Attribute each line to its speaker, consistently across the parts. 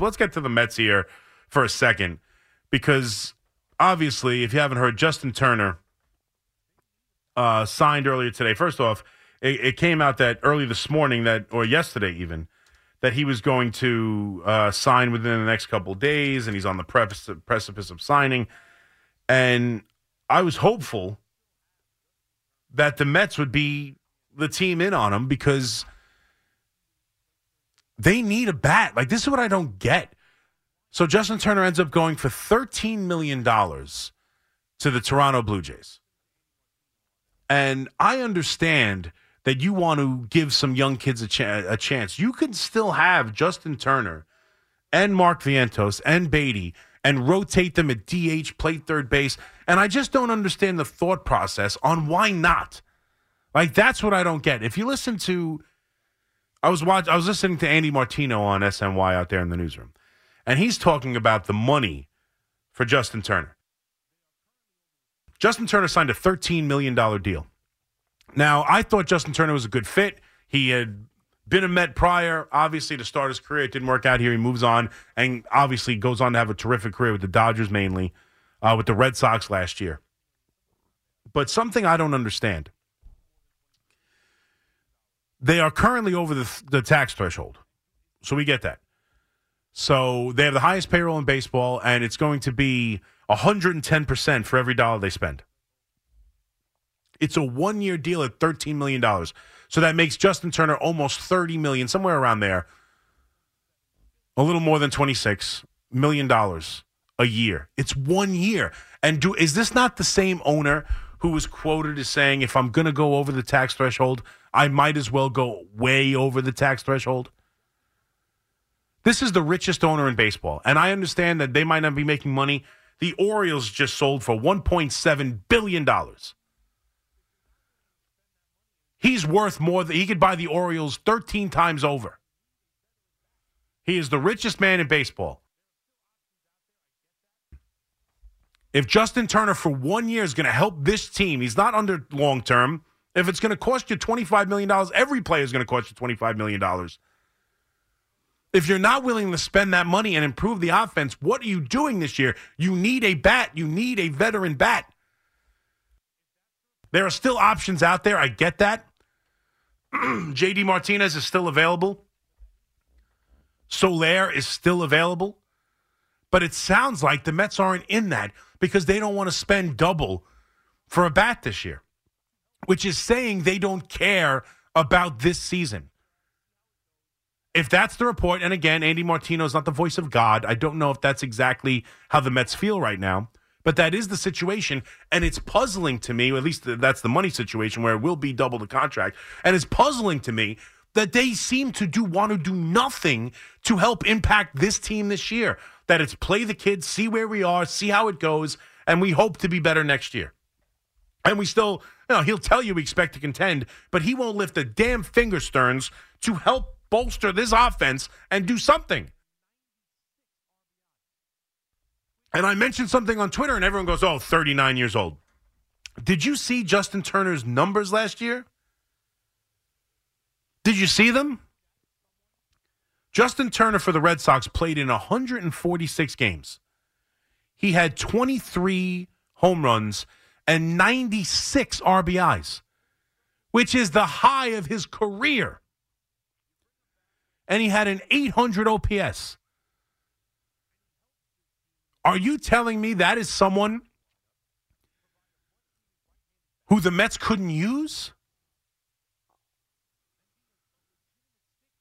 Speaker 1: let's get to the Mets here for a second because obviously, if you haven't heard, Justin Turner uh, signed earlier today. First off, it, it, came out that early this morning that, or yesterday even, that he was going to uh, sign within the next couple days, and he's on the precipice of signing. And I was hopeful that the Mets would be the team in on him because they need a bat. Like this is what I don't get. So Justin Turner ends up going for $13 million to the Toronto Blue Jays. And I understand that you want to give some young kids a, ch- a chance. You can still have Justin Turner and Mark Vientos and Baty and rotate them at DH, play third base. And I just don't understand the thought process on why not. Like that's what I don't get. If you listen to I was watch I was listening to Andy Martino on SNY out there in the newsroom. And he's talking about the money for Justin Turner. Justin Turner signed a $13 million deal. Now, I thought Justin Turner was a good fit. He had been a Met prior. Obviously, to start his career, it didn't work out here. He moves on and obviously goes on to have a terrific career with the Dodgers mainly, uh, with the Red Sox last year. But something I don't understand they are currently over the, the tax threshold. So we get that. So they have the highest payroll in baseball, and it's going to be 110% for every dollar they spend. It's a one year deal at $13 million. So that makes Justin Turner almost $30 million, somewhere around there. A little more than $26 million a year. It's one year. And do is this not the same owner who was quoted as saying, if I'm going to go over the tax threshold, I might as well go way over the tax threshold. This is the richest owner in baseball, and I understand that they might not be making money. The Orioles just sold for $1.7 billion. He's worth more than he could buy the Orioles 13 times over. He is the richest man in baseball. If Justin Turner for one year is going to help this team, he's not under long term. If it's going to cost you $25 million, every player is going to cost you $25 million. If you're not willing to spend that money and improve the offense, what are you doing this year? You need a bat. You need a veteran bat. There are still options out there. I get that. JD Martinez is still available. Soler is still available. But it sounds like the Mets aren't in that because they don't want to spend double for a bat this year which is saying they don't care about this season. If that's the report, and again, Andy Martino is not the voice of God. I don't know if that's exactly how the Mets feel right now, but that is the situation. And it's puzzling to me, at least that's the money situation where it will be double the contract. And it's puzzling to me that they seem to do want to do nothing to help impact this team this year. That it's play the kids, see where we are, see how it goes, and we hope to be better next year. And we still, you know, he'll tell you we expect to contend, but he won't lift a damn finger, Stearns, to help bolster this offense and do something. And I mentioned something on Twitter, and everyone goes, oh, 39 years old. Did you see Justin Turner's numbers last year? Did you see them? Justin Turner for the Red Sox played in 146 games. He had 23 home runs and 96 RBIs, which is the high of his career. And he had an 800 OPS. Are you telling me that is someone who the Mets couldn't use?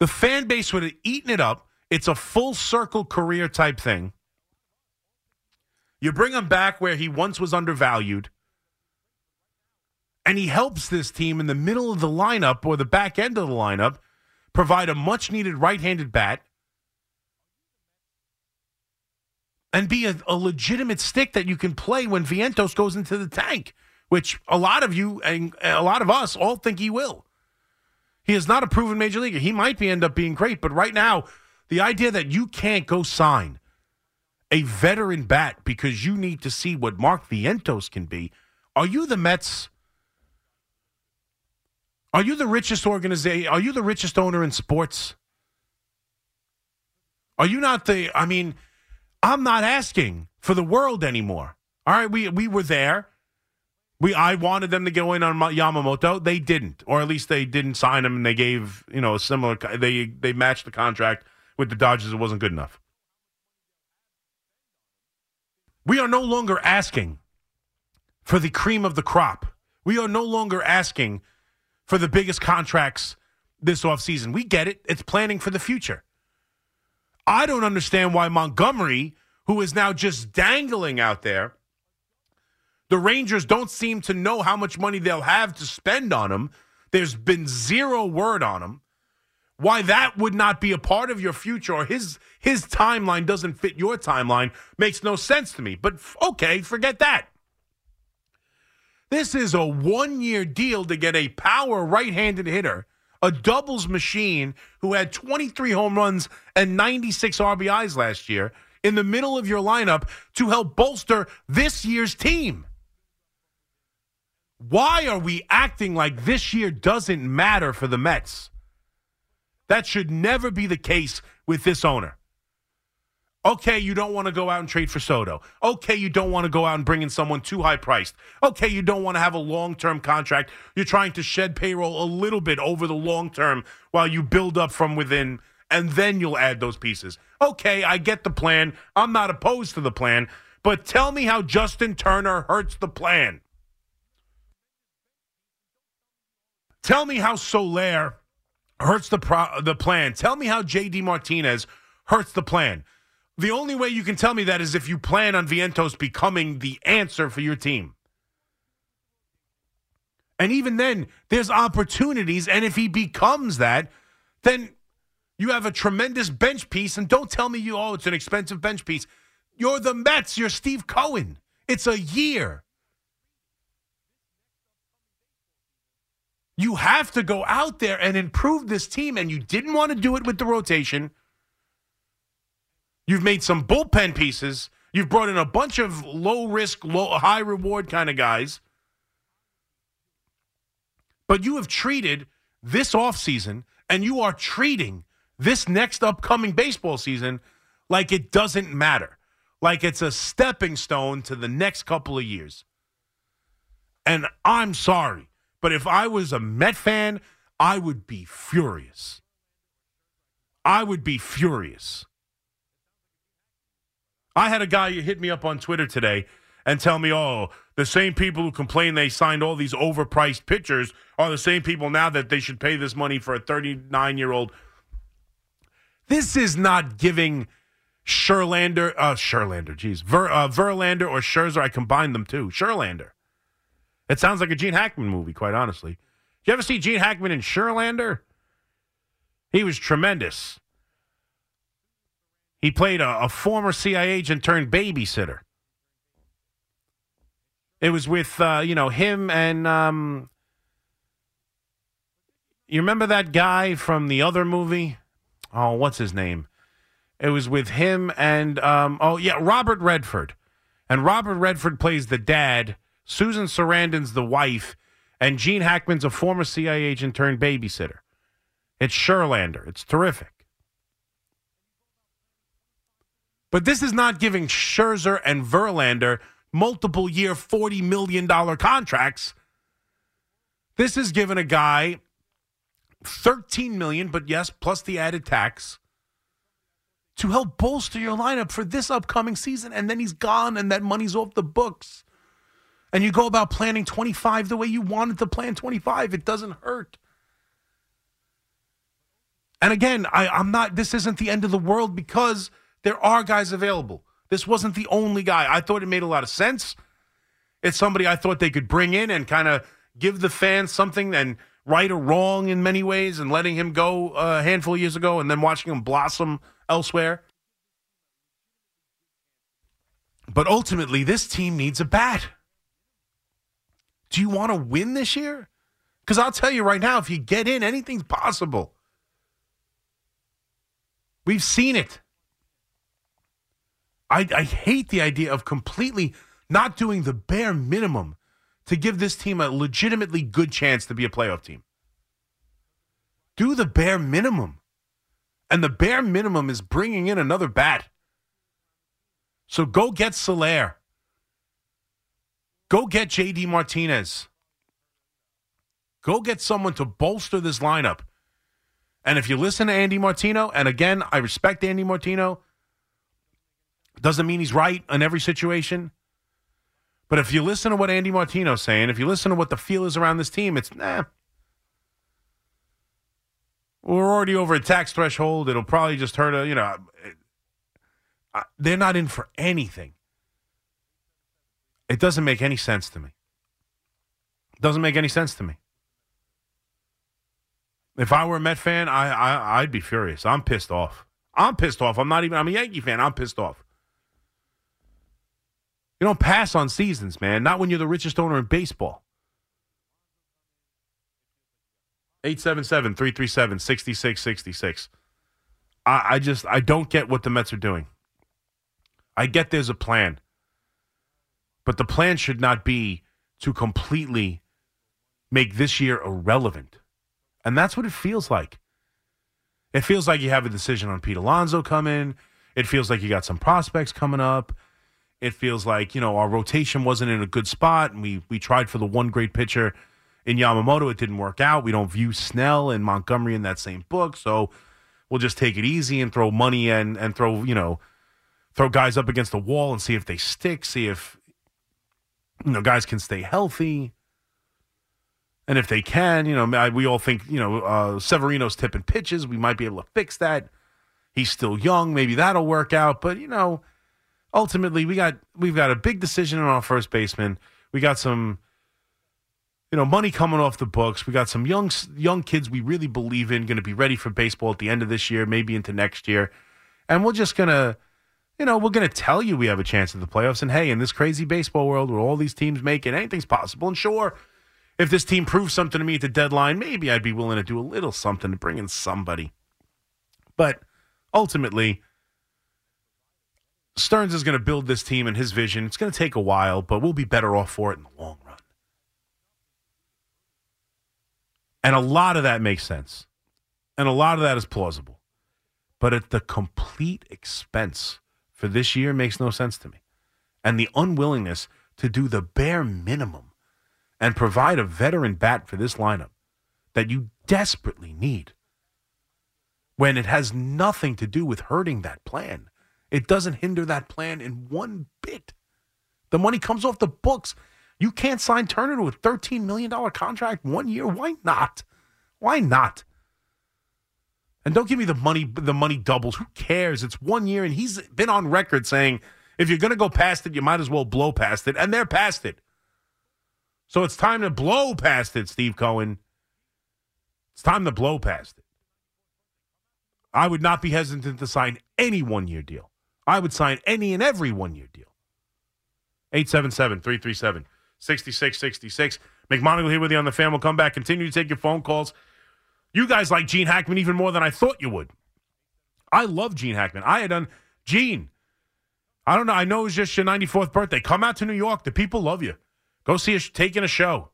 Speaker 1: The fan base would have eaten it up. It's a full circle career type thing. You bring him back where he once was undervalued and he helps this team in the middle of the lineup or the back end of the lineup provide a much needed right handed bat and be a, a, legitimate stick that you can play when Vientos goes into the tank, which a lot of you and a lot of us all think he will. He is not a proven major leaguer. He might be end up being great, but right now, the idea that you can't go sign a veteran bat because you need to see what Mark Vientos can be. Are you the Mets? Are you the richest organization? Are you the richest owner in sports? Are you not the? I mean, I'm not asking for the world anymore. All right, we we were there. We I wanted them to go in on Yamamoto. They didn't, or at least they didn't sign him, and they gave you know a similar. They they matched the contract with the Dodgers. It wasn't good enough. We are no longer asking for the cream of the crop. We are no longer asking for the biggest contracts this offseason. We get it. It's planning for the future. I don't understand why Montgomery, who is now just dangling out there, the Rangers don't seem to know how much money they'll have to spend on him. There's been zero word on him. Why that would not be a part of your future or his his timeline doesn't fit your timeline makes no sense to me. But okay, forget that. This is a one-year deal to get a power right-handed hitter a doubles machine who had 23 home runs and 96 RBIs last year in the middle of your lineup to help bolster this year's team. Why are we acting like this year doesn't matter for the Mets? That should never be the case with this owner. Okay, you don't want to go out and trade for Soto. Okay, you don't want to go out and bring in someone too high priced. Okay, you don't want to have a long term contract. You're trying to shed payroll a little bit over the long term while you build up from within, and then you'll add those pieces. Okay, I get the plan. I'm not opposed to the plan, but tell me how Justin Turner hurts the plan. Tell me how Soler hurts the pro- the plan. Tell me how JD Martinez hurts the plan. The only way you can tell me that is if you plan on Vientos becoming the answer for your team. And even then, there's opportunities. And if he becomes that, then you have a tremendous bench piece. And don't tell me you, oh, it's an expensive bench piece. You're the Mets. You're Steve Cohen. It's a year. You have to go out there and improve this team. And you didn't want to do it with the rotation. You've made some bullpen pieces. You've brought in a bunch of low risk, low high reward kind of guys. But you have treated this offseason and you are treating this next upcoming baseball season like it doesn't matter. Like it's a stepping stone to the next couple of years. And I'm sorry, but if I was a Met fan, I would be furious. I would be furious. I had a guy hit me up on Twitter today and tell me, oh, the same people who complain they signed all these overpriced pitchers are the same people now that they should pay this money for a 39 year old. This is not giving Sherlander, uh, Sherlander, geez, Ver, uh, Verlander or Scherzer. I combined them too. Sherlander. It sounds like a Gene Hackman movie, quite honestly. Did you ever see Gene Hackman in Sherlander? He was tremendous. He played a, a former CIA agent turned babysitter. It was with uh, you know him and um, you remember that guy from the other movie? Oh, what's his name? It was with him and um, oh yeah, Robert Redford. And Robert Redford plays the dad. Susan Sarandon's the wife, and Gene Hackman's a former CIA agent turned babysitter. It's Sherlander. It's terrific. But this is not giving Scherzer and Verlander multiple year, $40 million contracts. This is giving a guy 13 million, but yes, plus the added tax to help bolster your lineup for this upcoming season. And then he's gone and that money's off the books. And you go about planning 25 the way you wanted to plan 25. It doesn't hurt. And again, I, I'm not, this isn't the end of the world because there are guys available. This wasn't the only guy. I thought it made a lot of sense. It's somebody I thought they could bring in and kind of give the fans something and right or wrong in many ways and letting him go a handful of years ago and then watching him blossom elsewhere. But ultimately, this team needs a bat. Do you want to win this year? Because I'll tell you right now, if you get in, anything's possible. We've seen it. I, I hate the idea of completely not doing the bare minimum to give this team a legitimately good chance to be a playoff team. Do the bare minimum. And the bare minimum is bringing in another bat. So go get Soler. Go get JD Martinez. Go get someone to bolster this lineup. And if you listen to Andy Martino, and again, I respect Andy Martino, doesn't mean he's right in every situation. But if you listen to what Andy Martino's saying, if you listen to what the feel is around this team, it's nah. We're already over a tax threshold. It'll probably just hurt a, you know, they're not in for anything. It doesn't make any sense to me. It doesn't make any sense to me. If I were a Met fan, I, I I'd be furious. I'm pissed off. I'm pissed off. I'm not even. I'm a Yankee fan. I'm pissed off. You don't pass on seasons, man. Not when you're the richest owner in baseball. 877 337 6666. I just, I don't get what the Mets are doing. I get there's a plan, but the plan should not be to completely make this year irrelevant. And that's what it feels like. It feels like you have a decision on Pete Alonso coming. It feels like you got some prospects coming up. It feels like, you know, our rotation wasn't in a good spot and we we tried for the one great pitcher in Yamamoto. It didn't work out. We don't view Snell and Montgomery in that same book, so we'll just take it easy and throw money and and throw, you know, throw guys up against the wall and see if they stick, see if you know, guys can stay healthy. And if they can, you know, we all think, you know, uh, Severino's tipping pitches. We might be able to fix that. He's still young. Maybe that'll work out. But, you know, ultimately we got we've got a big decision on our first baseman. We got some you know money coming off the books. We got some young young kids we really believe in going to be ready for baseball at the end of this year, maybe into next year. And we're just going to you know, we're going to tell you we have a chance at the playoffs and hey, in this crazy baseball world where all these teams make it, anything's possible. And sure, if this team proves something to me at the deadline, maybe I'd be willing to do a little something to bring in somebody. But ultimately, Stearns is going to build this team and his vision. It's going to take a while, but we'll be better off for it in the long run. And a lot of that makes sense. And a lot of that is plausible. But at the complete expense for this year makes no sense to me. And the unwillingness to do the bare minimum and provide a veteran bat for this lineup that you desperately need when it has nothing to do with hurting that plan. It doesn't hinder that plan in one bit. The money comes off the books. You can't sign Turner to a $13 million contract one year. Why not? Why not? And don't give me the money the money doubles. Who cares? It's one year and he's been on record saying if you're going to go past it, you might as well blow past it and they're past it. So it's time to blow past it, Steve Cohen. It's time to blow past it. I would not be hesitant to sign any one year deal. I would sign any and every one year deal. 877 337 6666. McMonagle here with you on the fan. We'll come back, continue to take your phone calls. You guys like Gene Hackman even more than I thought you would. I love Gene Hackman. I had done, Gene, I don't know. I know it was just your 94th birthday. Come out to New York. The people love you. Go see us taking a show.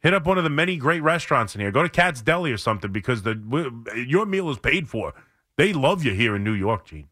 Speaker 1: Hit up one of the many great restaurants in here. Go to Katz Deli or something because the your meal is paid for. They love you here in New York, Gene.